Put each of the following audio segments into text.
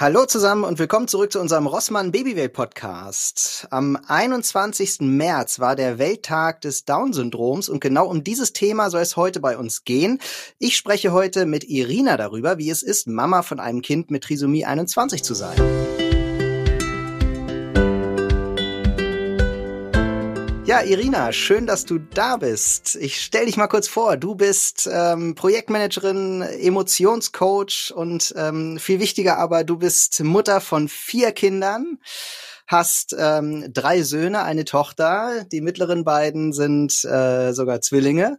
Hallo zusammen und willkommen zurück zu unserem Rossmann Babywelt Podcast. Am 21. März war der Welttag des Down-Syndroms und genau um dieses Thema soll es heute bei uns gehen. Ich spreche heute mit Irina darüber, wie es ist, Mama von einem Kind mit Trisomie 21 zu sein. Ja, Irina, schön, dass du da bist. Ich stell dich mal kurz vor. Du bist ähm, Projektmanagerin, Emotionscoach und ähm, viel wichtiger aber, du bist Mutter von vier Kindern, hast ähm, drei Söhne, eine Tochter. Die mittleren beiden sind äh, sogar Zwillinge.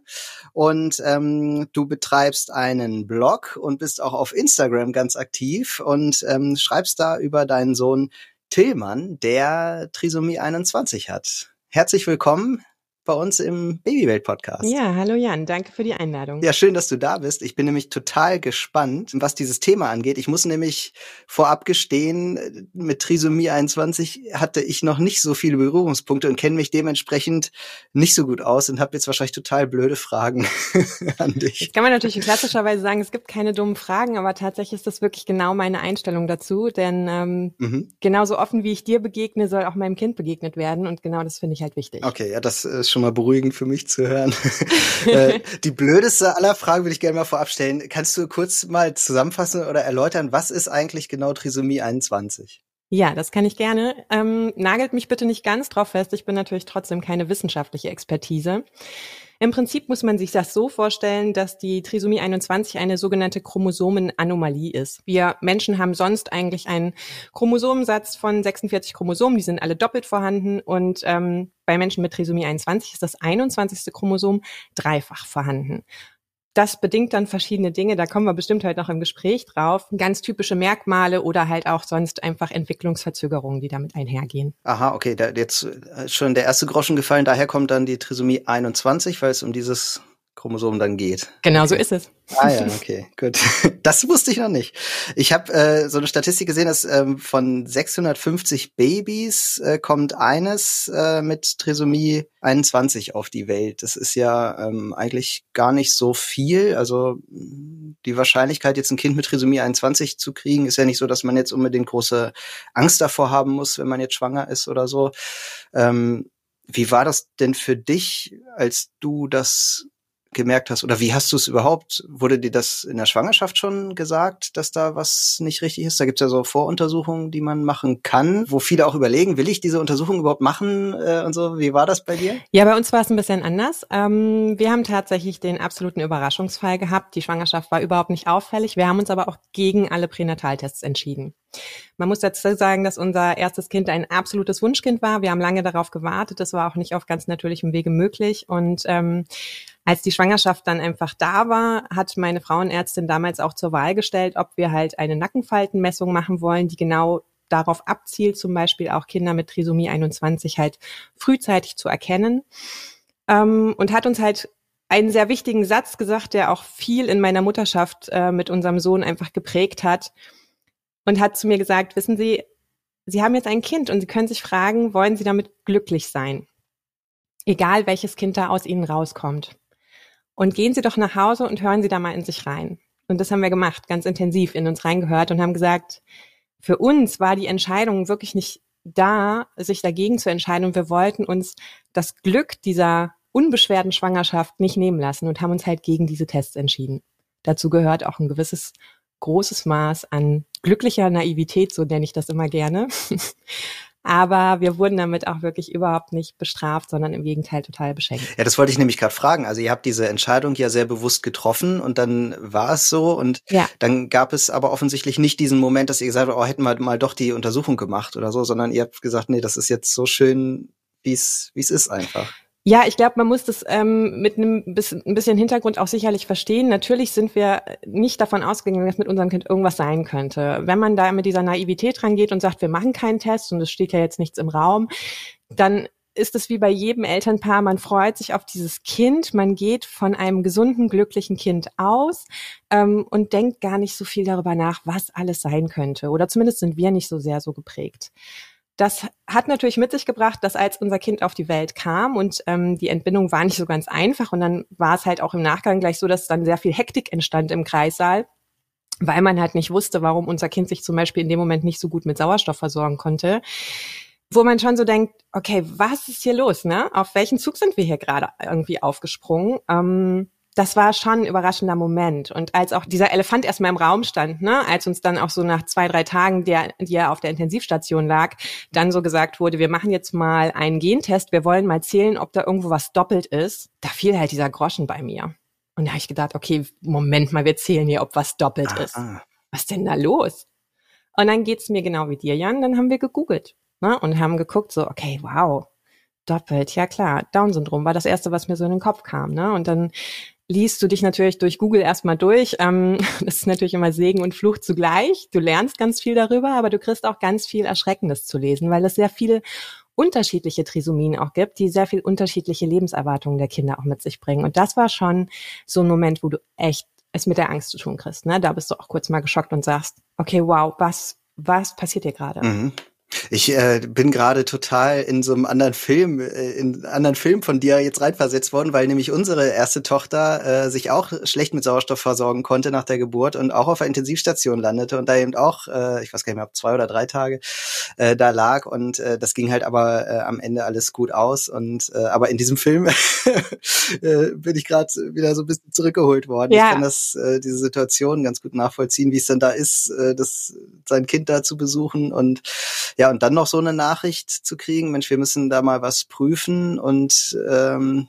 Und ähm, du betreibst einen Blog und bist auch auf Instagram ganz aktiv und ähm, schreibst da über deinen Sohn Tillmann, der Trisomie 21 hat. Herzlich willkommen bei uns im Babywelt-Podcast. Ja, hallo Jan, danke für die Einladung. Ja, schön, dass du da bist. Ich bin nämlich total gespannt, was dieses Thema angeht. Ich muss nämlich vorab gestehen, mit Trisomie 21 hatte ich noch nicht so viele Berührungspunkte und kenne mich dementsprechend nicht so gut aus und habe jetzt wahrscheinlich total blöde Fragen an dich. Jetzt kann man natürlich klassischerweise sagen, es gibt keine dummen Fragen, aber tatsächlich ist das wirklich genau meine Einstellung dazu, denn ähm, mhm. genauso offen wie ich dir begegne, soll auch meinem Kind begegnet werden und genau das finde ich halt wichtig. Okay, ja, das ist schon schon mal beruhigend für mich zu hören. Äh, die blödeste aller Fragen würde ich gerne mal vorab stellen. Kannst du kurz mal zusammenfassen oder erläutern, was ist eigentlich genau Trisomie 21? Ja, das kann ich gerne. Ähm, nagelt mich bitte nicht ganz drauf fest. Ich bin natürlich trotzdem keine wissenschaftliche Expertise. Im Prinzip muss man sich das so vorstellen, dass die Trisomie 21 eine sogenannte Chromosomenanomalie ist. Wir Menschen haben sonst eigentlich einen Chromosomensatz von 46 Chromosomen, die sind alle doppelt vorhanden und ähm, bei Menschen mit Trisomie 21 ist das 21. Chromosom dreifach vorhanden. Das bedingt dann verschiedene Dinge, da kommen wir bestimmt heute noch im Gespräch drauf. Ganz typische Merkmale oder halt auch sonst einfach Entwicklungsverzögerungen, die damit einhergehen. Aha, okay, da jetzt äh, schon der erste Groschen gefallen, daher kommt dann die Trisomie 21, weil es um dieses Chromosom dann geht. Genau, okay. so ist es. Ah ja, okay, gut. Das wusste ich noch nicht. Ich habe äh, so eine Statistik gesehen, dass ähm, von 650 Babys äh, kommt eines äh, mit Trisomie 21 auf die Welt. Das ist ja ähm, eigentlich gar nicht so viel. Also die Wahrscheinlichkeit, jetzt ein Kind mit Trisomie 21 zu kriegen, ist ja nicht so, dass man jetzt unbedingt große Angst davor haben muss, wenn man jetzt schwanger ist oder so. Ähm, wie war das denn für dich, als du das gemerkt hast? Oder wie hast du es überhaupt? Wurde dir das in der Schwangerschaft schon gesagt, dass da was nicht richtig ist? Da gibt es ja so Voruntersuchungen, die man machen kann, wo viele auch überlegen, will ich diese Untersuchung überhaupt machen äh, und so. Wie war das bei dir? Ja, bei uns war es ein bisschen anders. Ähm, wir haben tatsächlich den absoluten Überraschungsfall gehabt. Die Schwangerschaft war überhaupt nicht auffällig. Wir haben uns aber auch gegen alle Pränataltests entschieden. Man muss dazu sagen, dass unser erstes Kind ein absolutes Wunschkind war. Wir haben lange darauf gewartet. Das war auch nicht auf ganz natürlichem Wege möglich. Und ähm, als die Schwangerschaft dann einfach da war, hat meine Frauenärztin damals auch zur Wahl gestellt, ob wir halt eine Nackenfaltenmessung machen wollen, die genau darauf abzielt, zum Beispiel auch Kinder mit Trisomie 21 halt frühzeitig zu erkennen. Ähm, und hat uns halt einen sehr wichtigen Satz gesagt, der auch viel in meiner Mutterschaft äh, mit unserem Sohn einfach geprägt hat. Und hat zu mir gesagt, wissen Sie, Sie haben jetzt ein Kind und Sie können sich fragen, wollen Sie damit glücklich sein? Egal welches Kind da aus Ihnen rauskommt. Und gehen Sie doch nach Hause und hören Sie da mal in sich rein. Und das haben wir gemacht, ganz intensiv in uns reingehört und haben gesagt, für uns war die Entscheidung wirklich nicht da, sich dagegen zu entscheiden. Und wir wollten uns das Glück dieser unbeschwerten Schwangerschaft nicht nehmen lassen und haben uns halt gegen diese Tests entschieden. Dazu gehört auch ein gewisses großes Maß an glücklicher Naivität, so nenne ich das immer gerne. Aber wir wurden damit auch wirklich überhaupt nicht bestraft, sondern im Gegenteil total beschenkt. Ja, das wollte ich nämlich gerade fragen. Also ihr habt diese Entscheidung ja sehr bewusst getroffen und dann war es so und ja. dann gab es aber offensichtlich nicht diesen Moment, dass ihr gesagt habt, oh, hätten wir mal doch die Untersuchung gemacht oder so, sondern ihr habt gesagt, nee, das ist jetzt so schön, wie es wie es ist einfach. Ja, ich glaube, man muss das ähm, mit einem bisschen, ein bisschen Hintergrund auch sicherlich verstehen. Natürlich sind wir nicht davon ausgegangen, dass mit unserem Kind irgendwas sein könnte. Wenn man da mit dieser Naivität rangeht und sagt, wir machen keinen Test und es steht ja jetzt nichts im Raum, dann ist es wie bei jedem Elternpaar, man freut sich auf dieses Kind, man geht von einem gesunden, glücklichen Kind aus ähm, und denkt gar nicht so viel darüber nach, was alles sein könnte. Oder zumindest sind wir nicht so sehr so geprägt. Das hat natürlich mit sich gebracht, dass als unser Kind auf die Welt kam und ähm, die Entbindung war nicht so ganz einfach und dann war es halt auch im Nachgang gleich so, dass dann sehr viel Hektik entstand im Kreissaal weil man halt nicht wusste, warum unser Kind sich zum Beispiel in dem Moment nicht so gut mit Sauerstoff versorgen konnte. Wo man schon so denkt, okay, was ist hier los, ne? Auf welchen Zug sind wir hier gerade irgendwie aufgesprungen? Ähm, das war schon ein überraschender Moment. Und als auch dieser Elefant erstmal im Raum stand, ne, als uns dann auch so nach zwei, drei Tagen, der, die er auf der Intensivstation lag, dann so gesagt wurde, wir machen jetzt mal einen Gentest, wir wollen mal zählen, ob da irgendwo was doppelt ist, da fiel halt dieser Groschen bei mir. Und da habe ich gedacht, okay, Moment mal, wir zählen hier, ob was doppelt ah, ist. Ah. Was denn da los? Und dann geht's mir genau wie dir, Jan. Dann haben wir gegoogelt ne, und haben geguckt, so, okay, wow, doppelt, ja klar, Down-Syndrom war das erste, was mir so in den Kopf kam. Ne? Und dann liest du dich natürlich durch Google erstmal durch. Ähm, das ist natürlich immer Segen und Fluch zugleich. Du lernst ganz viel darüber, aber du kriegst auch ganz viel Erschreckendes zu lesen, weil es sehr viele unterschiedliche Trisomien auch gibt, die sehr viel unterschiedliche Lebenserwartungen der Kinder auch mit sich bringen. Und das war schon so ein Moment, wo du echt es mit der Angst zu tun kriegst. Ne? Da bist du auch kurz mal geschockt und sagst, okay, wow, was, was passiert hier gerade? Mhm. Ich äh, bin gerade total in so einem anderen Film, äh, in einen anderen Film von dir jetzt reinversetzt worden, weil nämlich unsere erste Tochter äh, sich auch schlecht mit Sauerstoff versorgen konnte nach der Geburt und auch auf der Intensivstation landete und da eben auch, äh, ich weiß gar nicht mehr, ob zwei oder drei Tage äh, da lag und äh, das ging halt aber äh, am Ende alles gut aus und äh, aber in diesem Film äh, bin ich gerade wieder so ein bisschen zurückgeholt worden. Ja. Ich kann das äh, diese Situation ganz gut nachvollziehen, wie es dann da ist, äh, das sein Kind da zu besuchen und ja, und dann noch so eine Nachricht zu kriegen, Mensch, wir müssen da mal was prüfen und ähm,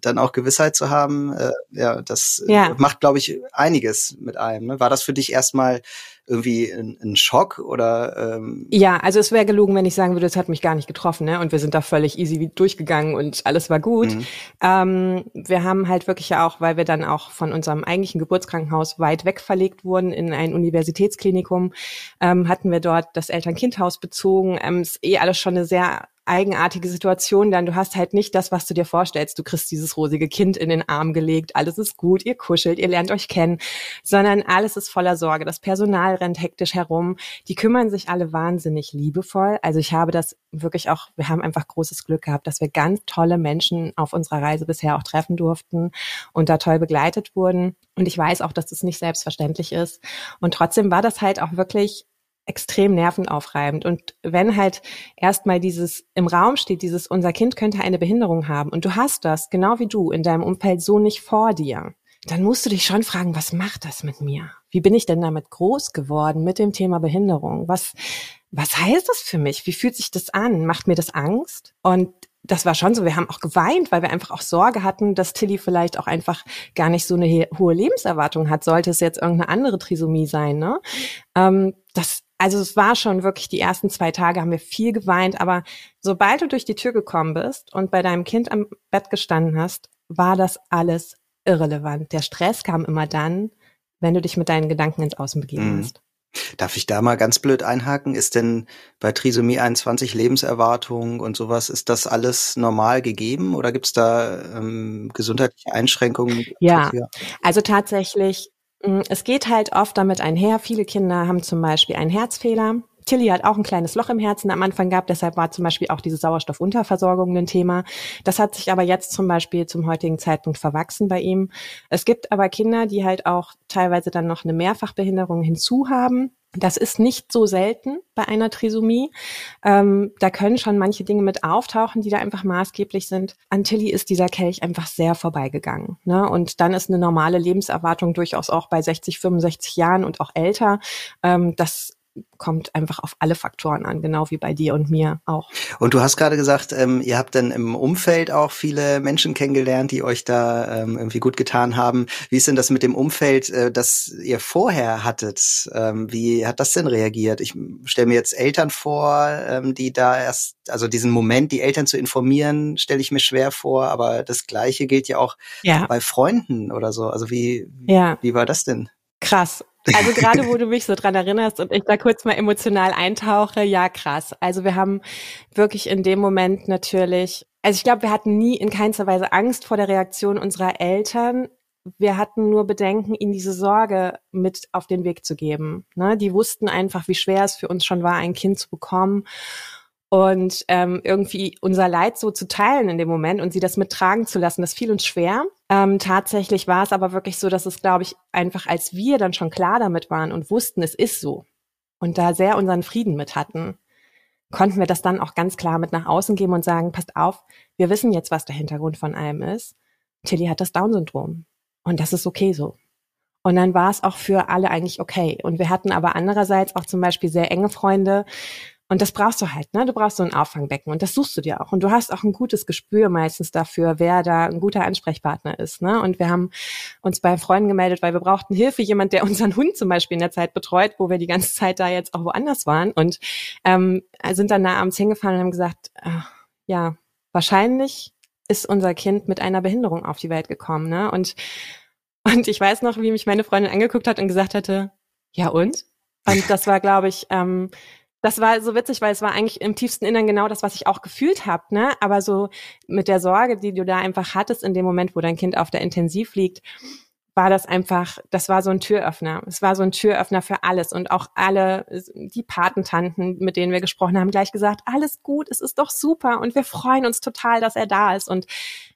dann auch Gewissheit zu haben, äh, ja, das äh, ja. macht, glaube ich, einiges mit einem. Ne? War das für dich erstmal irgendwie ein, ein Schock oder? Ähm ja, also es wäre gelogen, wenn ich sagen würde, es hat mich gar nicht getroffen, ne? Und wir sind da völlig easy durchgegangen und alles war gut. Mhm. Ähm, wir haben halt wirklich ja auch, weil wir dann auch von unserem eigentlichen Geburtskrankenhaus weit weg verlegt wurden in ein Universitätsklinikum, ähm, hatten wir dort das Eltern-Kind-Haus bezogen. Ähm, ist eh alles schon eine sehr eigenartige Situation, denn du hast halt nicht das, was du dir vorstellst. Du kriegst dieses rosige Kind in den Arm gelegt, alles ist gut, ihr kuschelt, ihr lernt euch kennen, sondern alles ist voller Sorge. Das Personal rennt hektisch herum, die kümmern sich alle wahnsinnig liebevoll. Also ich habe das wirklich auch, wir haben einfach großes Glück gehabt, dass wir ganz tolle Menschen auf unserer Reise bisher auch treffen durften und da toll begleitet wurden. Und ich weiß auch, dass das nicht selbstverständlich ist. Und trotzdem war das halt auch wirklich extrem nervenaufreibend. Und wenn halt erstmal dieses im Raum steht, dieses unser Kind könnte eine Behinderung haben und du hast das, genau wie du, in deinem Umfeld so nicht vor dir, dann musst du dich schon fragen, was macht das mit mir? Wie bin ich denn damit groß geworden mit dem Thema Behinderung? Was, was heißt das für mich? Wie fühlt sich das an? Macht mir das Angst? Und das war schon so. Wir haben auch geweint, weil wir einfach auch Sorge hatten, dass Tilly vielleicht auch einfach gar nicht so eine hohe Lebenserwartung hat, sollte es jetzt irgendeine andere Trisomie sein. Ne? Ähm, das also es war schon wirklich, die ersten zwei Tage haben wir viel geweint, aber sobald du durch die Tür gekommen bist und bei deinem Kind am Bett gestanden hast, war das alles irrelevant. Der Stress kam immer dann, wenn du dich mit deinen Gedanken ins Außen begeben mhm. hast. Darf ich da mal ganz blöd einhaken? Ist denn bei Trisomie 21 Lebenserwartung und sowas, ist das alles normal gegeben oder gibt es da ähm, gesundheitliche Einschränkungen? Ja, also tatsächlich es geht halt oft damit einher. Viele Kinder haben zum Beispiel einen Herzfehler. Tilly hat auch ein kleines Loch im Herzen am Anfang gehabt, deshalb war zum Beispiel auch diese Sauerstoffunterversorgung ein Thema. Das hat sich aber jetzt zum Beispiel zum heutigen Zeitpunkt verwachsen bei ihm. Es gibt aber Kinder, die halt auch teilweise dann noch eine Mehrfachbehinderung hinzu haben. Das ist nicht so selten bei einer Trisomie. Ähm, da können schon manche Dinge mit auftauchen, die da einfach maßgeblich sind. An Tilly ist dieser Kelch einfach sehr vorbeigegangen. Ne? Und dann ist eine normale Lebenserwartung durchaus auch bei 60, 65 Jahren und auch älter. Ähm, das kommt einfach auf alle Faktoren an, genau wie bei dir und mir auch. Und du hast gerade gesagt, ähm, ihr habt dann im Umfeld auch viele Menschen kennengelernt, die euch da ähm, irgendwie gut getan haben. Wie ist denn das mit dem Umfeld, äh, das ihr vorher hattet? Ähm, wie hat das denn reagiert? Ich stelle mir jetzt Eltern vor, ähm, die da erst, also diesen Moment, die Eltern zu informieren, stelle ich mir schwer vor, aber das Gleiche gilt ja auch ja. bei Freunden oder so. Also wie, ja. wie war das denn? Krass. Also gerade wo du mich so dran erinnerst und ich da kurz mal emotional eintauche, ja krass. Also wir haben wirklich in dem Moment natürlich, also ich glaube, wir hatten nie in keinster Weise Angst vor der Reaktion unserer Eltern. Wir hatten nur Bedenken, ihnen diese Sorge mit auf den Weg zu geben. Ne? Die wussten einfach, wie schwer es für uns schon war, ein Kind zu bekommen. Und ähm, irgendwie unser Leid so zu teilen in dem Moment und sie das mittragen zu lassen, das fiel uns schwer. Ähm, tatsächlich war es aber wirklich so, dass es, glaube ich, einfach als wir dann schon klar damit waren und wussten, es ist so und da sehr unseren Frieden mit hatten, konnten wir das dann auch ganz klar mit nach außen geben und sagen, passt auf, wir wissen jetzt, was der Hintergrund von allem ist. Tilly hat das Down-Syndrom und das ist okay so. Und dann war es auch für alle eigentlich okay. Und wir hatten aber andererseits auch zum Beispiel sehr enge Freunde, und das brauchst du halt, ne? Du brauchst so ein Auffangbecken und das suchst du dir auch. Und du hast auch ein gutes Gespür meistens dafür, wer da ein guter Ansprechpartner ist, ne? Und wir haben uns bei Freunden gemeldet, weil wir brauchten Hilfe, jemand, der unseren Hund zum Beispiel in der Zeit betreut, wo wir die ganze Zeit da jetzt auch woanders waren und ähm, sind dann da abends hingefahren und haben gesagt, ach, ja, wahrscheinlich ist unser Kind mit einer Behinderung auf die Welt gekommen, ne? Und und ich weiß noch, wie mich meine Freundin angeguckt hat und gesagt hatte, ja und? Und das war, glaube ich, ähm, das war so witzig, weil es war eigentlich im tiefsten Innern genau das, was ich auch gefühlt habe, ne? Aber so mit der Sorge, die du da einfach hattest in dem Moment, wo dein Kind auf der Intensiv liegt, war das einfach, das war so ein Türöffner. Es war so ein Türöffner für alles und auch alle, die Patentanten, mit denen wir gesprochen haben, gleich gesagt, alles gut, es ist doch super und wir freuen uns total, dass er da ist und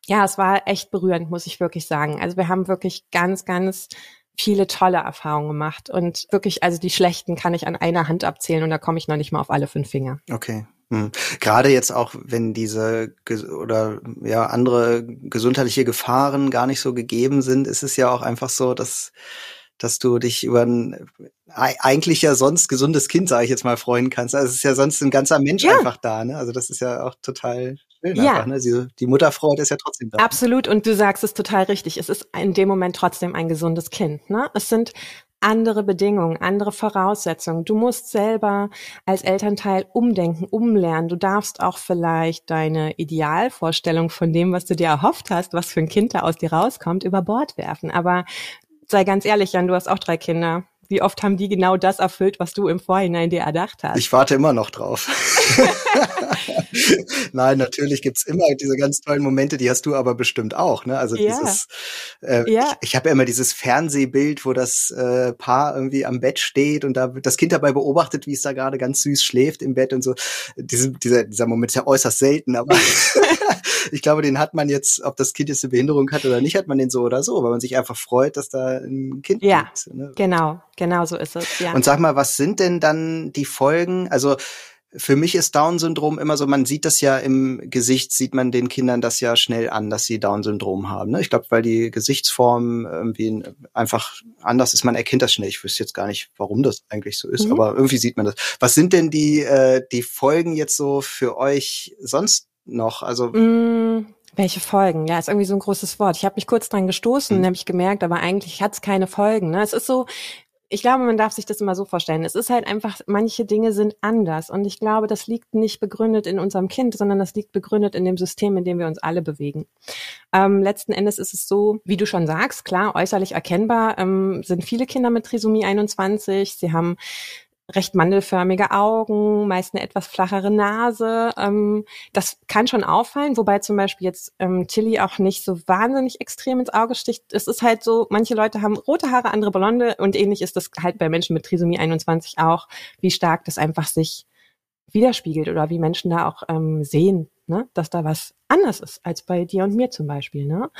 ja, es war echt berührend, muss ich wirklich sagen. Also wir haben wirklich ganz, ganz viele tolle Erfahrungen gemacht und wirklich, also die schlechten kann ich an einer Hand abzählen und da komme ich noch nicht mal auf alle fünf Finger. Okay. Hm. Gerade jetzt auch, wenn diese oder ja andere gesundheitliche Gefahren gar nicht so gegeben sind, ist es ja auch einfach so, dass dass du dich über ein eigentlich ja sonst gesundes Kind, sage ich jetzt mal, freuen kannst. Also es ist ja sonst ein ganzer Mensch ja. einfach da. Ne? Also das ist ja auch total schön ja. einfach. Ne? Die, die Mutterfreude ist ja trotzdem da. Absolut. Und du sagst es total richtig. Es ist in dem Moment trotzdem ein gesundes Kind. Ne? Es sind andere Bedingungen, andere Voraussetzungen. Du musst selber als Elternteil umdenken, umlernen. Du darfst auch vielleicht deine Idealvorstellung von dem, was du dir erhofft hast, was für ein Kind da aus dir rauskommt, über Bord werfen. Aber sei ganz ehrlich, Jan, du hast auch drei Kinder. Wie oft haben die genau das erfüllt, was du im Vorhinein dir erdacht hast? Ich warte immer noch drauf. Nein, natürlich gibt's immer diese ganz tollen Momente, die hast du aber bestimmt auch. Ne? Also ja. dieses, äh, ja. ich, ich habe ja immer dieses Fernsehbild, wo das äh, Paar irgendwie am Bett steht und da wird das Kind dabei beobachtet, wie es da gerade ganz süß schläft im Bett und so. Diese, dieser, dieser Moment ist ja äußerst selten, aber ich glaube, den hat man jetzt, ob das Kind jetzt eine Behinderung hat oder nicht, hat man den so oder so, weil man sich einfach freut, dass da ein Kind ja, liegt. Ne? Genau, genau so ist es. Ja. Und sag mal, was sind denn dann die Folgen? Also für mich ist Down-Syndrom immer so, man sieht das ja im Gesicht, sieht man den Kindern das ja schnell an, dass sie Down-Syndrom haben. Ne? Ich glaube, weil die Gesichtsform irgendwie einfach anders ist, man erkennt das schnell. Ich wüsste jetzt gar nicht, warum das eigentlich so ist, mhm. aber irgendwie sieht man das. Was sind denn die, äh, die Folgen jetzt so für euch sonst noch? Also mm, welche Folgen? Ja, ist irgendwie so ein großes Wort. Ich habe mich kurz dran gestoßen, mhm. habe ich gemerkt, aber eigentlich hat es keine Folgen. Ne? Es ist so, ich glaube, man darf sich das immer so vorstellen. Es ist halt einfach, manche Dinge sind anders. Und ich glaube, das liegt nicht begründet in unserem Kind, sondern das liegt begründet in dem System, in dem wir uns alle bewegen. Ähm, letzten Endes ist es so, wie du schon sagst, klar, äußerlich erkennbar ähm, sind viele Kinder mit Trisomie 21. Sie haben recht mandelförmige Augen, meist eine etwas flachere Nase. Ähm, das kann schon auffallen, wobei zum Beispiel jetzt ähm, Tilly auch nicht so wahnsinnig extrem ins Auge sticht. Es ist halt so, manche Leute haben rote Haare, andere blonde und ähnlich ist das halt bei Menschen mit Trisomie 21 auch, wie stark das einfach sich widerspiegelt oder wie Menschen da auch ähm, sehen, ne? dass da was anders ist als bei dir und mir zum Beispiel. Ne?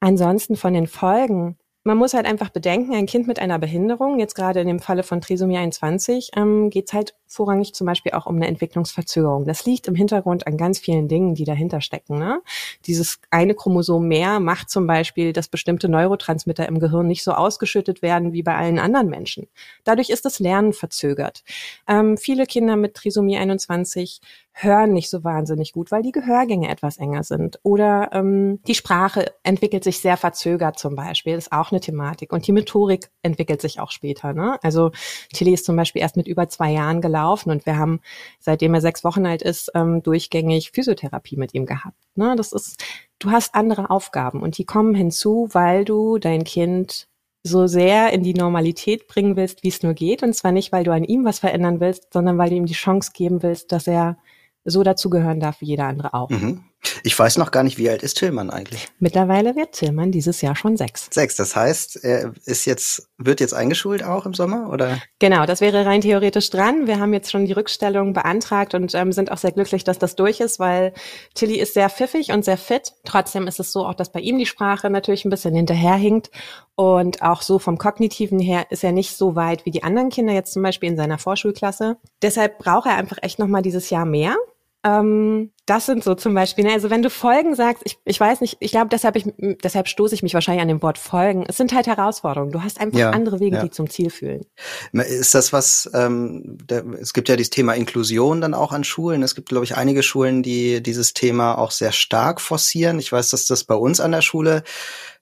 Ansonsten von den Folgen man muss halt einfach bedenken, ein Kind mit einer Behinderung, jetzt gerade in dem Falle von Trisomie 21, ähm, geht es halt vorrangig zum Beispiel auch um eine Entwicklungsverzögerung. Das liegt im Hintergrund an ganz vielen Dingen, die dahinter stecken. Ne? Dieses eine Chromosom mehr macht zum Beispiel, dass bestimmte Neurotransmitter im Gehirn nicht so ausgeschüttet werden wie bei allen anderen Menschen. Dadurch ist das Lernen verzögert. Ähm, viele Kinder mit Trisomie 21 hören nicht so wahnsinnig gut, weil die Gehörgänge etwas enger sind. Oder ähm, die Sprache entwickelt sich sehr verzögert zum Beispiel, ist auch eine Thematik. Und die Methodik entwickelt sich auch später. Ne? Also Tilly ist zum Beispiel erst mit über zwei Jahren gelaufen und wir haben, seitdem er sechs Wochen alt ist, ähm, durchgängig Physiotherapie mit ihm gehabt. Ne? Das ist, du hast andere Aufgaben und die kommen hinzu, weil du dein Kind so sehr in die Normalität bringen willst, wie es nur geht. Und zwar nicht, weil du an ihm was verändern willst, sondern weil du ihm die Chance geben willst, dass er so dazugehören darf wie jeder andere auch. Mhm. Ich weiß noch gar nicht, wie alt ist Tillmann eigentlich? Mittlerweile wird Tillmann dieses Jahr schon sechs. Sechs, das heißt, er ist jetzt, wird jetzt eingeschult auch im Sommer, oder? Genau, das wäre rein theoretisch dran. Wir haben jetzt schon die Rückstellung beantragt und ähm, sind auch sehr glücklich, dass das durch ist, weil Tilly ist sehr pfiffig und sehr fit. Trotzdem ist es so auch, dass bei ihm die Sprache natürlich ein bisschen hinterherhinkt und auch so vom Kognitiven her ist er nicht so weit wie die anderen Kinder jetzt zum Beispiel in seiner Vorschulklasse. Deshalb braucht er einfach echt nochmal dieses Jahr mehr. Ähm, das sind so zum Beispiel, ne, also wenn du Folgen sagst, ich, ich weiß nicht, ich glaube, deshalb, ich, deshalb stoße ich mich wahrscheinlich an dem Wort Folgen. Es sind halt Herausforderungen. Du hast einfach ja, andere Wege, ja. die zum Ziel führen. Ist das was, ähm, der, es gibt ja dieses Thema Inklusion dann auch an Schulen. Es gibt, glaube ich, einige Schulen, die dieses Thema auch sehr stark forcieren. Ich weiß, dass das bei uns an der Schule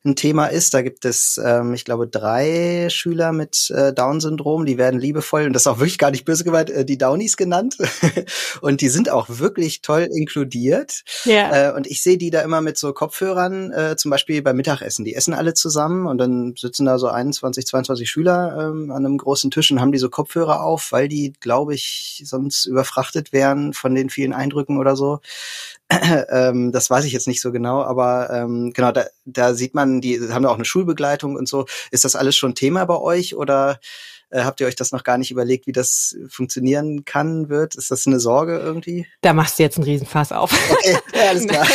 ein Thema ist. Da gibt es, ähm, ich glaube, drei Schüler mit äh, Down-Syndrom, die werden liebevoll, und das ist auch wirklich gar nicht böse gemeint, äh, die Downies genannt. und die sind auch wirklich toll inkludiert. Ja. Äh, und ich sehe die da immer mit so Kopfhörern, äh, zum Beispiel beim Mittagessen. Die essen alle zusammen und dann sitzen da so 21, 22 Schüler ähm, an einem großen Tisch und haben die so Kopfhörer auf, weil die, glaube ich, sonst überfrachtet wären von den vielen Eindrücken oder so. ähm, das weiß ich jetzt nicht so genau, aber ähm, genau, da, da sieht man, die haben da auch eine Schulbegleitung und so. Ist das alles schon Thema bei euch oder äh, habt ihr euch das noch gar nicht überlegt, wie das funktionieren kann, wird? Ist das eine Sorge irgendwie? Da machst du jetzt einen Riesenfass auf. Okay, ja, alles klar.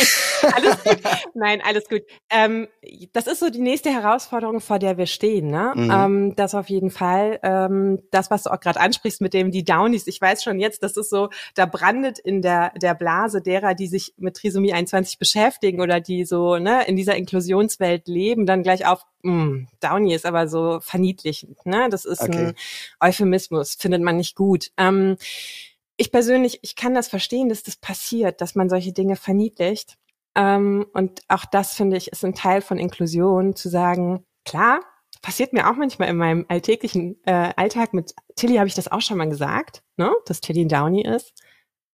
Nein, alles gut. Nein, alles gut. Ähm, das ist so die nächste Herausforderung, vor der wir stehen. Ne? Mhm. Ähm, das auf jeden Fall. Ähm, das, was du auch gerade ansprichst mit dem die Downies, ich weiß schon jetzt, das ist so, da brandet in der, der Blase derer, die sich mit Trisomie 21 beschäftigen oder die so ne, in dieser Inklusionswelt leben, dann gleich auf, mh, hm, Downy ist aber so verniedlichend. Ne? Das ist okay. ein Euphemismus, findet man nicht gut. Ähm, ich persönlich, ich kann das verstehen, dass das passiert, dass man solche Dinge verniedlicht. Ähm, und auch das, finde ich, ist ein Teil von Inklusion, zu sagen, klar, passiert mir auch manchmal in meinem alltäglichen äh, Alltag. Mit Tilly habe ich das auch schon mal gesagt, ne? dass Tilly ein Downy ist.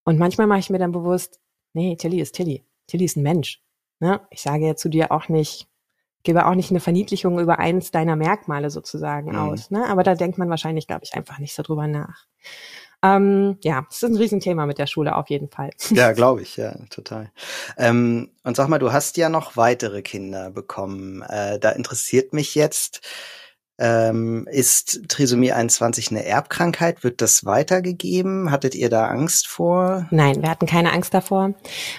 Und manchmal mache ich mir dann bewusst, nee, Tilly ist Tilly. Tilly ist ein Mensch. Ne? Ich sage ja zu dir auch nicht, gebe auch nicht eine Verniedlichung über eins deiner Merkmale sozusagen mhm. aus. Ne? Aber da denkt man wahrscheinlich, glaube ich, einfach nicht so drüber nach. Ähm, ja, es ist ein Riesenthema mit der Schule auf jeden Fall. Ja, glaube ich, ja, total. Ähm, und sag mal, du hast ja noch weitere Kinder bekommen. Äh, da interessiert mich jetzt, ähm, ist Trisomie 21 eine Erbkrankheit? Wird das weitergegeben? Hattet ihr da Angst vor? Nein, wir hatten keine Angst davor.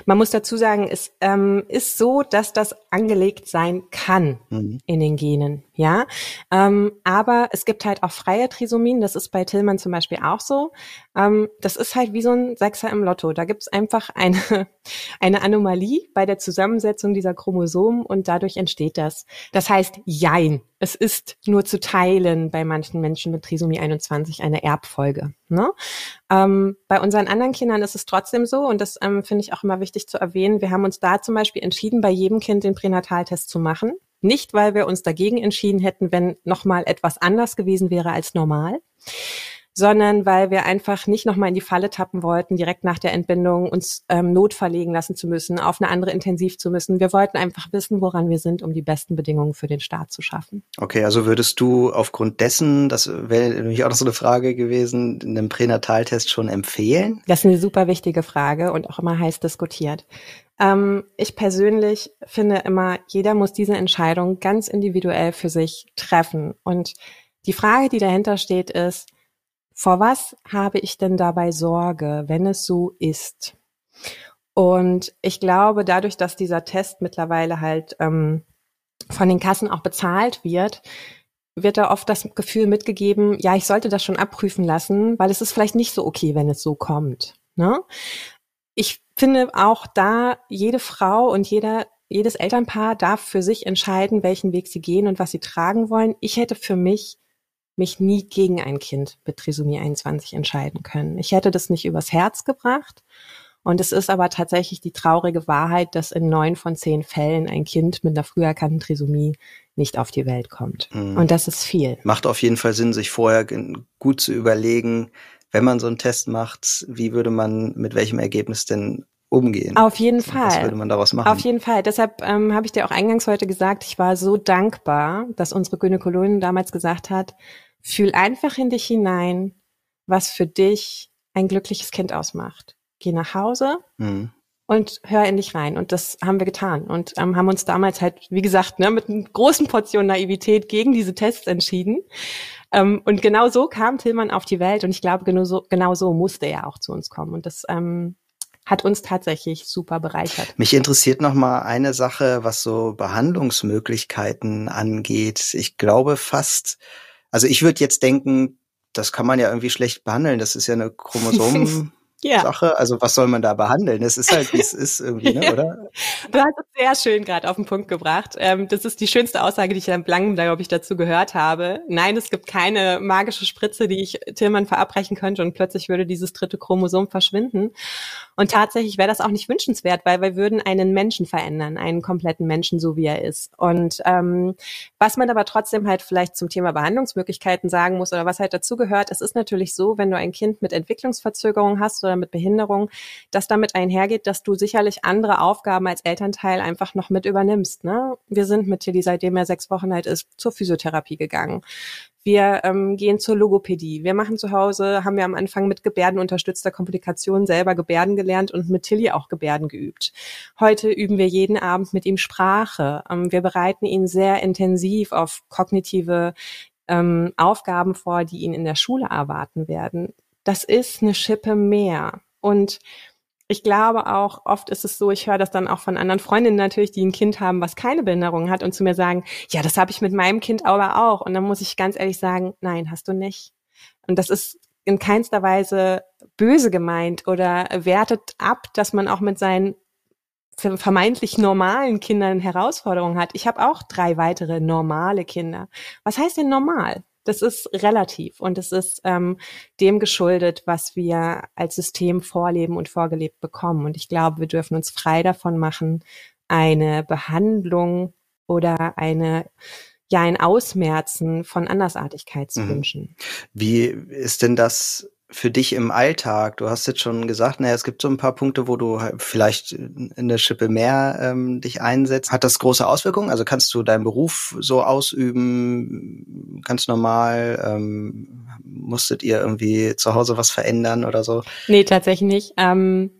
Man muss dazu sagen, es ähm, ist so, dass das angelegt sein kann mhm. in den Genen. Ja, ähm, aber es gibt halt auch freie Trisomien. Das ist bei Tillmann zum Beispiel auch so. Ähm, das ist halt wie so ein Sechser im Lotto. Da gibt es einfach eine, eine Anomalie bei der Zusammensetzung dieser Chromosomen und dadurch entsteht das. Das heißt, jein. Es ist nur zu teilen bei manchen Menschen mit Trisomie 21 eine Erbfolge. Ne? Ähm, bei unseren anderen Kindern ist es trotzdem so, und das ähm, finde ich auch immer wichtig zu erwähnen, wir haben uns da zum Beispiel entschieden, bei jedem Kind den Pränataltest zu machen. Nicht, weil wir uns dagegen entschieden hätten, wenn nochmal etwas anders gewesen wäre als normal, sondern weil wir einfach nicht nochmal in die Falle tappen wollten, direkt nach der Entbindung uns ähm, notverlegen lassen zu müssen, auf eine andere intensiv zu müssen. Wir wollten einfach wissen, woran wir sind, um die besten Bedingungen für den Start zu schaffen. Okay, also würdest du aufgrund dessen, das wäre nämlich auch noch so eine Frage gewesen, einen Pränataltest schon empfehlen? Das ist eine super wichtige Frage und auch immer heiß diskutiert. Ähm, ich persönlich finde immer, jeder muss diese Entscheidung ganz individuell für sich treffen. Und die Frage, die dahinter steht, ist, vor was habe ich denn dabei Sorge, wenn es so ist? Und ich glaube, dadurch, dass dieser Test mittlerweile halt ähm, von den Kassen auch bezahlt wird, wird da oft das Gefühl mitgegeben, ja, ich sollte das schon abprüfen lassen, weil es ist vielleicht nicht so okay, wenn es so kommt. Ne? Ich finde auch da, jede Frau und jeder, jedes Elternpaar darf für sich entscheiden, welchen Weg sie gehen und was sie tragen wollen. Ich hätte für mich mich nie gegen ein Kind mit Trisomie 21 entscheiden können. Ich hätte das nicht übers Herz gebracht. Und es ist aber tatsächlich die traurige Wahrheit, dass in neun von zehn Fällen ein Kind mit einer früh erkannten Trisomie nicht auf die Welt kommt. Mhm. Und das ist viel. Macht auf jeden Fall Sinn, sich vorher gut zu überlegen, wenn man so einen Test macht, wie würde man mit welchem Ergebnis denn umgehen. Auf jeden Fall. Was würde man daraus machen? Auf jeden Fall. Deshalb ähm, habe ich dir auch eingangs heute gesagt, ich war so dankbar, dass unsere Gynäkologin damals gesagt hat, Fühl einfach in dich hinein, was für dich ein glückliches Kind ausmacht. Geh nach Hause, mhm. und hör in dich rein. Und das haben wir getan und ähm, haben uns damals halt, wie gesagt, ne, mit einer großen Portion Naivität gegen diese Tests entschieden. Ähm, und genau so kam Tillmann auf die Welt und ich glaube, genau so, genau so musste er auch zu uns kommen. Und das ähm, hat uns tatsächlich super bereichert. Mich interessiert noch mal eine Sache, was so Behandlungsmöglichkeiten angeht. Ich glaube fast, also ich würde jetzt denken, das kann man ja irgendwie schlecht behandeln. Das ist ja eine Chromosom ja. Sache. Also was soll man da behandeln? Es ist halt, wie es ist irgendwie, ne, oder? Du hast es sehr schön gerade auf den Punkt gebracht. Ähm, das ist die schönste Aussage, die ich am Langem, glaube ich, dazu gehört habe. Nein, es gibt keine magische Spritze, die ich Tillmann verabreichen könnte und plötzlich würde dieses dritte Chromosom verschwinden. Und tatsächlich wäre das auch nicht wünschenswert, weil wir würden einen Menschen verändern, einen kompletten Menschen, so wie er ist. Und ähm, was man aber trotzdem halt vielleicht zum Thema Behandlungsmöglichkeiten sagen muss oder was halt dazu gehört, es ist natürlich so, wenn du ein Kind mit Entwicklungsverzögerung hast oder mit Behinderung, dass damit einhergeht, dass du sicherlich andere Aufgaben als Elternteil einfach noch mit übernimmst. Ne? Wir sind mit Tilly, seitdem er sechs Wochen alt ist, zur Physiotherapie gegangen. Wir ähm, gehen zur Logopädie. Wir machen zu Hause, haben wir am Anfang mit gebärdenunterstützter Kommunikation selber Gebärden gelernt und mit Tilly auch Gebärden geübt. Heute üben wir jeden Abend mit ihm Sprache. Ähm, wir bereiten ihn sehr intensiv auf kognitive ähm, Aufgaben vor, die ihn in der Schule erwarten werden das ist eine Schippe mehr. Und ich glaube auch, oft ist es so, ich höre das dann auch von anderen Freundinnen natürlich, die ein Kind haben, was keine Behinderung hat und zu mir sagen, ja, das habe ich mit meinem Kind aber auch. Und dann muss ich ganz ehrlich sagen, nein, hast du nicht. Und das ist in keinster Weise böse gemeint oder wertet ab, dass man auch mit seinen vermeintlich normalen Kindern Herausforderungen hat. Ich habe auch drei weitere normale Kinder. Was heißt denn normal? Das ist relativ und es ist ähm, dem geschuldet, was wir als System vorleben und vorgelebt bekommen. Und ich glaube, wir dürfen uns frei davon machen, eine Behandlung oder eine ja ein Ausmerzen von Andersartigkeit zu mhm. wünschen. Wie ist denn das für dich im Alltag? Du hast jetzt schon gesagt, naja, es gibt so ein paar Punkte, wo du halt vielleicht in der Schippe mehr ähm, dich einsetzt. Hat das große Auswirkungen? Also kannst du deinen Beruf so ausüben, ganz normal? Ähm, musstet ihr irgendwie zu Hause was verändern oder so? Nee, tatsächlich nicht. Ähm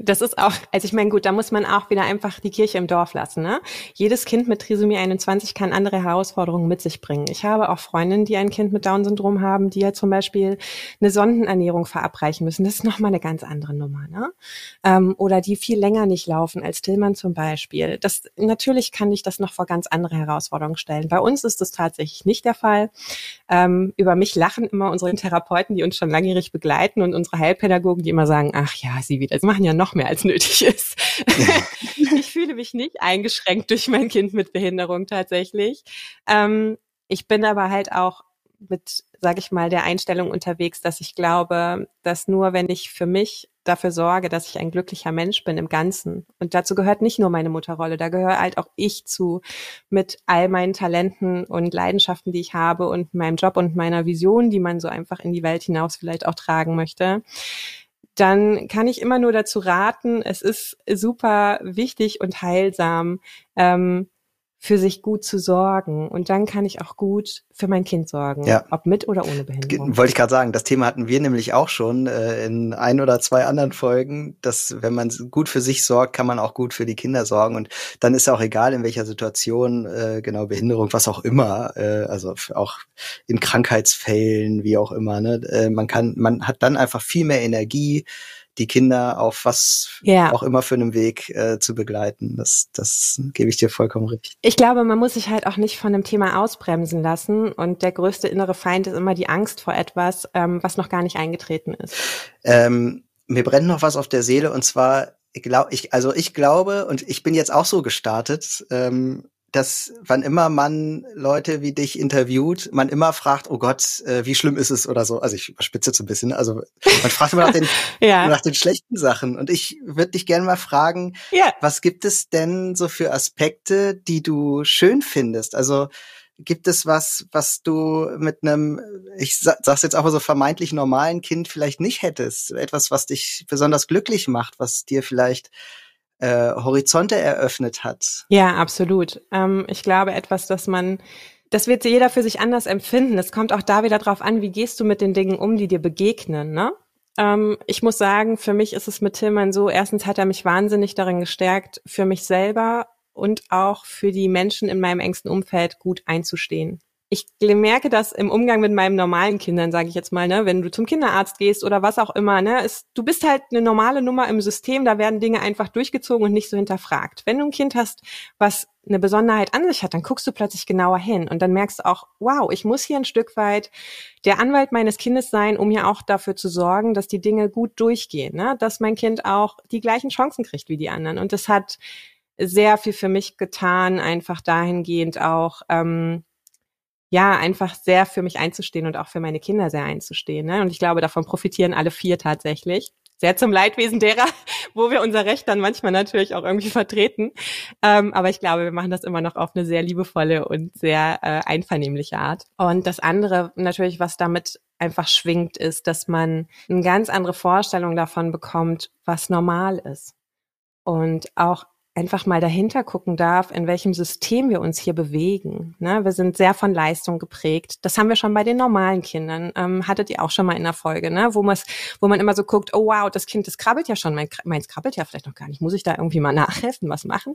das ist auch, also ich meine, gut, da muss man auch wieder einfach die Kirche im Dorf lassen. Ne? Jedes Kind mit Trisomie 21 kann andere Herausforderungen mit sich bringen. Ich habe auch Freundinnen, die ein Kind mit Down-Syndrom haben, die ja zum Beispiel eine Sondenernährung verabreichen müssen. Das ist nochmal eine ganz andere Nummer. Ne? Ähm, oder die viel länger nicht laufen als Tillmann zum Beispiel. Das, natürlich kann ich das noch vor ganz andere Herausforderungen stellen. Bei uns ist das tatsächlich nicht der Fall. Ähm, über mich lachen immer unsere Therapeuten, die uns schon langjährig begleiten und unsere Heilpädagogen, die immer sagen, ach ja, sie wieder, sie machen ja noch mehr als nötig ist. ich fühle mich nicht eingeschränkt durch mein Kind mit Behinderung tatsächlich. Ähm, ich bin aber halt auch mit, sage ich mal, der Einstellung unterwegs, dass ich glaube, dass nur wenn ich für mich dafür sorge, dass ich ein glücklicher Mensch bin im Ganzen. Und dazu gehört nicht nur meine Mutterrolle, da gehört halt auch ich zu mit all meinen Talenten und Leidenschaften, die ich habe und meinem Job und meiner Vision, die man so einfach in die Welt hinaus vielleicht auch tragen möchte dann kann ich immer nur dazu raten, es ist super wichtig und heilsam, ähm, für sich gut zu sorgen. Und dann kann ich auch gut für mein Kind sorgen, ja. ob mit oder ohne Behinderung. Wollte ich gerade sagen, das Thema hatten wir nämlich auch schon äh, in ein oder zwei anderen Folgen, dass wenn man gut für sich sorgt, kann man auch gut für die Kinder sorgen. Und dann ist auch egal, in welcher Situation, äh, genau Behinderung, was auch immer, äh, also auch in Krankheitsfällen, wie auch immer. Ne? Äh, man kann, man hat dann einfach viel mehr Energie, die Kinder auf was ja. auch immer für einen Weg äh, zu begleiten. Das, das gebe ich dir vollkommen recht. Ich glaube, man muss sich halt auch nicht von dem Thema ausbremsen lassen. Und der größte innere Feind ist immer die Angst vor etwas, ähm, was noch gar nicht eingetreten ist. Ähm, mir brennt noch was auf der Seele und zwar ich glaube, ich, also ich glaube, und ich bin jetzt auch so gestartet, ähm, dass wann immer man Leute wie dich interviewt, man immer fragt, oh Gott, äh, wie schlimm ist es oder so. Also ich überspitze jetzt ein bisschen. Also man fragt immer nach den, ja. nach den schlechten Sachen. Und ich würde dich gerne mal fragen, ja. was gibt es denn so für Aspekte, die du schön findest? Also gibt es was, was du mit einem, ich sag's jetzt auch mal so vermeintlich normalen Kind vielleicht nicht hättest? Etwas, was dich besonders glücklich macht, was dir vielleicht äh, Horizonte eröffnet hat. Ja, absolut. Ähm, ich glaube, etwas, das man das wird jeder für sich anders empfinden. Es kommt auch da wieder drauf an, wie gehst du mit den Dingen um, die dir begegnen. Ne? ähm, ich muss sagen, für mich ist es mit Tillmann so, erstens hat er mich wahnsinnig darin gestärkt, für mich selber und auch für die Menschen in meinem engsten Umfeld gut einzustehen ich merke das im Umgang mit meinen normalen Kindern, sage ich jetzt mal, ne, wenn du zum Kinderarzt gehst oder was auch immer, ne, ist, du bist halt eine normale Nummer im System, da werden Dinge einfach durchgezogen und nicht so hinterfragt. Wenn du ein Kind hast, was eine Besonderheit an sich hat, dann guckst du plötzlich genauer hin und dann merkst du auch, wow, ich muss hier ein Stück weit der Anwalt meines Kindes sein, um ja auch dafür zu sorgen, dass die Dinge gut durchgehen, ne, dass mein Kind auch die gleichen Chancen kriegt wie die anderen. Und das hat sehr viel für mich getan, einfach dahingehend auch, ähm, ja, einfach sehr für mich einzustehen und auch für meine Kinder sehr einzustehen. Ne? Und ich glaube, davon profitieren alle vier tatsächlich. Sehr zum Leidwesen derer, wo wir unser Recht dann manchmal natürlich auch irgendwie vertreten. Ähm, aber ich glaube, wir machen das immer noch auf eine sehr liebevolle und sehr äh, einvernehmliche Art. Und das andere natürlich, was damit einfach schwingt, ist, dass man eine ganz andere Vorstellung davon bekommt, was normal ist. Und auch einfach mal dahinter gucken darf, in welchem System wir uns hier bewegen. Ne? Wir sind sehr von Leistung geprägt. Das haben wir schon bei den normalen Kindern. Ähm, hattet ihr auch schon mal in der Folge, ne? wo, wo man immer so guckt, oh wow, das Kind, das krabbelt ja schon, mein, meins krabbelt ja vielleicht noch gar nicht. Muss ich da irgendwie mal nachhelfen, was machen?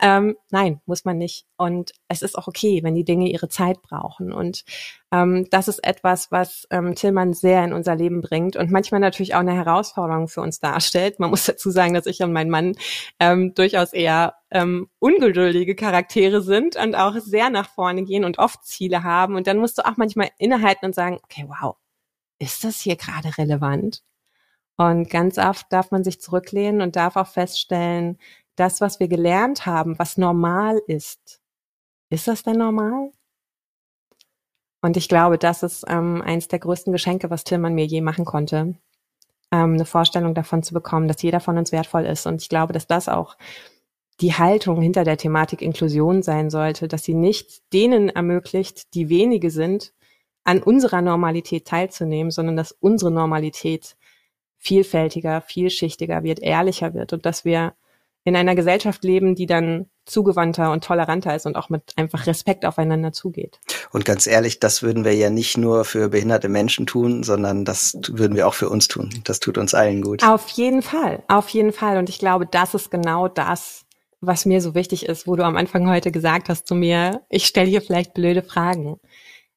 Ähm, nein, muss man nicht. Und es ist auch okay, wenn die Dinge ihre Zeit brauchen. Und ähm, das ist etwas, was ähm, Tillmann sehr in unser Leben bringt und manchmal natürlich auch eine Herausforderung für uns darstellt. Man muss dazu sagen, dass ich und mein Mann ähm, durchaus eher ähm, ungeduldige Charaktere sind und auch sehr nach vorne gehen und oft Ziele haben. Und dann musst du auch manchmal innehalten und sagen, okay, wow, ist das hier gerade relevant? Und ganz oft darf man sich zurücklehnen und darf auch feststellen, das, was wir gelernt haben, was normal ist, ist das denn normal? Und ich glaube, das ist ähm, eines der größten Geschenke, was Tillmann mir je machen konnte. Ähm, eine Vorstellung davon zu bekommen, dass jeder von uns wertvoll ist. Und ich glaube, dass das auch die Haltung hinter der Thematik Inklusion sein sollte, dass sie nicht denen ermöglicht, die wenige sind, an unserer Normalität teilzunehmen, sondern dass unsere Normalität vielfältiger, vielschichtiger wird, ehrlicher wird und dass wir in einer Gesellschaft leben, die dann zugewandter und toleranter ist und auch mit einfach Respekt aufeinander zugeht. Und ganz ehrlich, das würden wir ja nicht nur für behinderte Menschen tun, sondern das würden wir auch für uns tun. Das tut uns allen gut. Auf jeden Fall, auf jeden Fall. Und ich glaube, das ist genau das, was mir so wichtig ist, wo du am Anfang heute gesagt hast zu mir, ich stelle hier vielleicht blöde Fragen.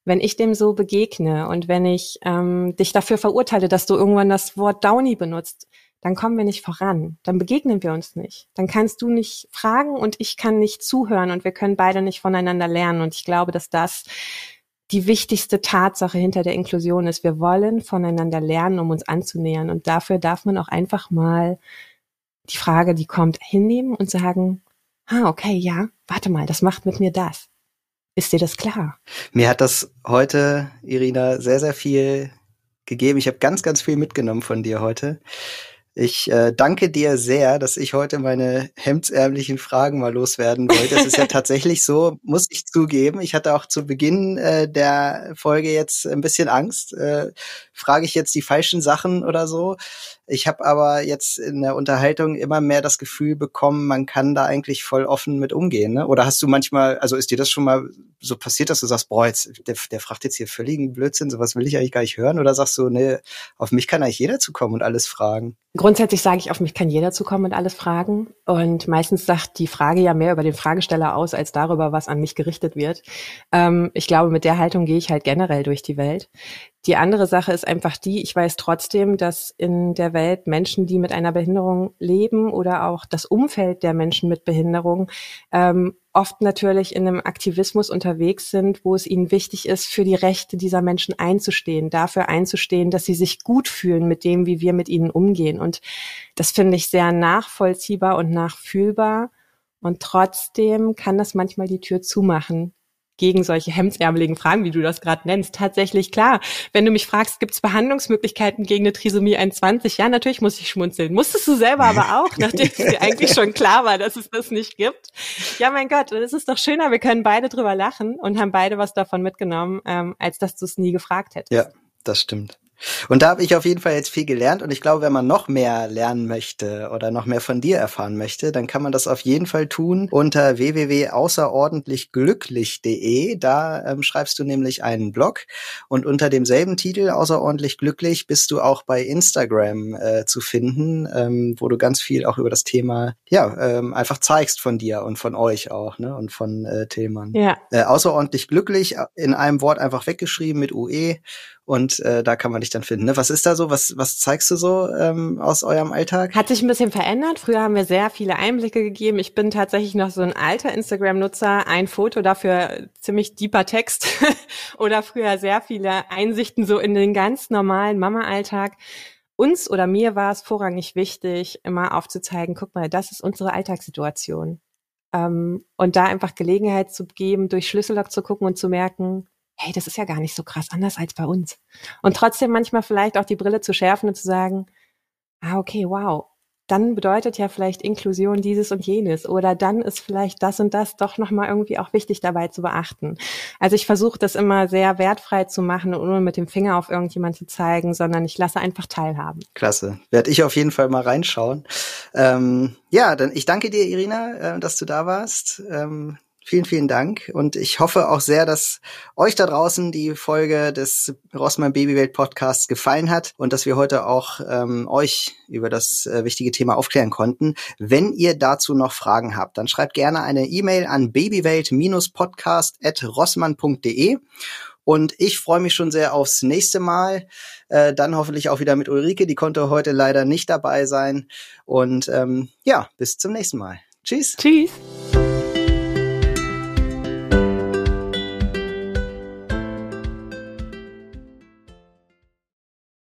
Wenn ich dem so begegne und wenn ich ähm, dich dafür verurteile, dass du irgendwann das Wort Downy benutzt, dann kommen wir nicht voran, dann begegnen wir uns nicht. Dann kannst du nicht fragen und ich kann nicht zuhören und wir können beide nicht voneinander lernen. Und ich glaube, dass das die wichtigste Tatsache hinter der Inklusion ist. Wir wollen voneinander lernen, um uns anzunähern. Und dafür darf man auch einfach mal die Frage, die kommt, hinnehmen und sagen, ah, okay, ja, warte mal, das macht mit mir das. Ist dir das klar? Mir hat das heute, Irina, sehr, sehr viel gegeben. Ich habe ganz, ganz viel mitgenommen von dir heute. Ich äh, danke dir sehr, dass ich heute meine hemdsärmlichen Fragen mal loswerden wollte. Es ist ja tatsächlich so, muss ich zugeben. Ich hatte auch zu Beginn äh, der Folge jetzt ein bisschen Angst. Äh, frage ich jetzt die falschen Sachen oder so? Ich habe aber jetzt in der Unterhaltung immer mehr das Gefühl bekommen, man kann da eigentlich voll offen mit umgehen. Ne? Oder hast du manchmal, also ist dir das schon mal so passiert, dass du sagst, boah, jetzt, der, der fragt jetzt hier völligen Blödsinn, sowas will ich eigentlich gar nicht hören? Oder sagst du, nee, auf mich kann eigentlich jeder zukommen und alles fragen? Grundsätzlich sage ich, auf mich kann jeder zukommen und alles fragen. Und meistens sagt die Frage ja mehr über den Fragesteller aus, als darüber, was an mich gerichtet wird. Ähm, ich glaube, mit der Haltung gehe ich halt generell durch die Welt. Die andere Sache ist einfach die, ich weiß trotzdem, dass in der Welt Menschen, die mit einer Behinderung leben oder auch das Umfeld der Menschen mit Behinderung ähm, oft natürlich in einem Aktivismus unterwegs sind, wo es ihnen wichtig ist, für die Rechte dieser Menschen einzustehen, dafür einzustehen, dass sie sich gut fühlen mit dem, wie wir mit ihnen umgehen. Und das finde ich sehr nachvollziehbar und nachfühlbar. Und trotzdem kann das manchmal die Tür zumachen gegen solche hemdsärmeligen Fragen, wie du das gerade nennst. Tatsächlich klar. Wenn du mich fragst, gibt es Behandlungsmöglichkeiten gegen eine Trisomie 21? Ja, natürlich muss ich schmunzeln. Musstest du selber aber auch, nachdem es dir eigentlich schon klar war, dass es das nicht gibt. Ja, mein Gott, das ist doch schöner. Wir können beide drüber lachen und haben beide was davon mitgenommen, ähm, als dass du es nie gefragt hättest. Ja, das stimmt. Und da habe ich auf jeden Fall jetzt viel gelernt und ich glaube, wenn man noch mehr lernen möchte oder noch mehr von dir erfahren möchte, dann kann man das auf jeden Fall tun unter www.außerordentlichglücklich.de. Da ähm, schreibst du nämlich einen Blog und unter demselben Titel außerordentlich glücklich bist du auch bei Instagram äh, zu finden, ähm, wo du ganz viel auch über das Thema ja ähm, einfach zeigst von dir und von euch auch ne und von äh, Tillmann. Ja. Äh, außerordentlich glücklich in einem Wort einfach weggeschrieben mit UE und äh, da kann man dich dann finden. Ne? Was ist da so? Was, was zeigst du so ähm, aus eurem Alltag? Hat sich ein bisschen verändert. Früher haben wir sehr viele Einblicke gegeben. Ich bin tatsächlich noch so ein alter Instagram-Nutzer. Ein Foto dafür ziemlich deeper Text oder früher sehr viele Einsichten so in den ganz normalen Mama-Alltag. Uns oder mir war es vorrangig wichtig, immer aufzuzeigen, guck mal, das ist unsere Alltagssituation. Ähm, und da einfach Gelegenheit zu geben, durch Schlüssellock zu gucken und zu merken, hey, das ist ja gar nicht so krass anders als bei uns. Und trotzdem manchmal vielleicht auch die Brille zu schärfen und zu sagen, ah, okay, wow, dann bedeutet ja vielleicht Inklusion dieses und jenes oder dann ist vielleicht das und das doch nochmal irgendwie auch wichtig dabei zu beachten. Also ich versuche das immer sehr wertfrei zu machen, ohne mit dem Finger auf irgendjemand zu zeigen, sondern ich lasse einfach teilhaben. Klasse. Werde ich auf jeden Fall mal reinschauen. Ähm, ja, dann ich danke dir, Irina, äh, dass du da warst. Ähm, Vielen, vielen Dank. Und ich hoffe auch sehr, dass euch da draußen die Folge des Rossmann Babywelt Podcasts gefallen hat und dass wir heute auch ähm, euch über das äh, wichtige Thema aufklären konnten. Wenn ihr dazu noch Fragen habt, dann schreibt gerne eine E-Mail an babywelt-podcast.rossmann.de. Und ich freue mich schon sehr aufs nächste Mal. Äh, dann hoffentlich auch wieder mit Ulrike. Die konnte heute leider nicht dabei sein. Und ähm, ja, bis zum nächsten Mal. Tschüss. Tschüss.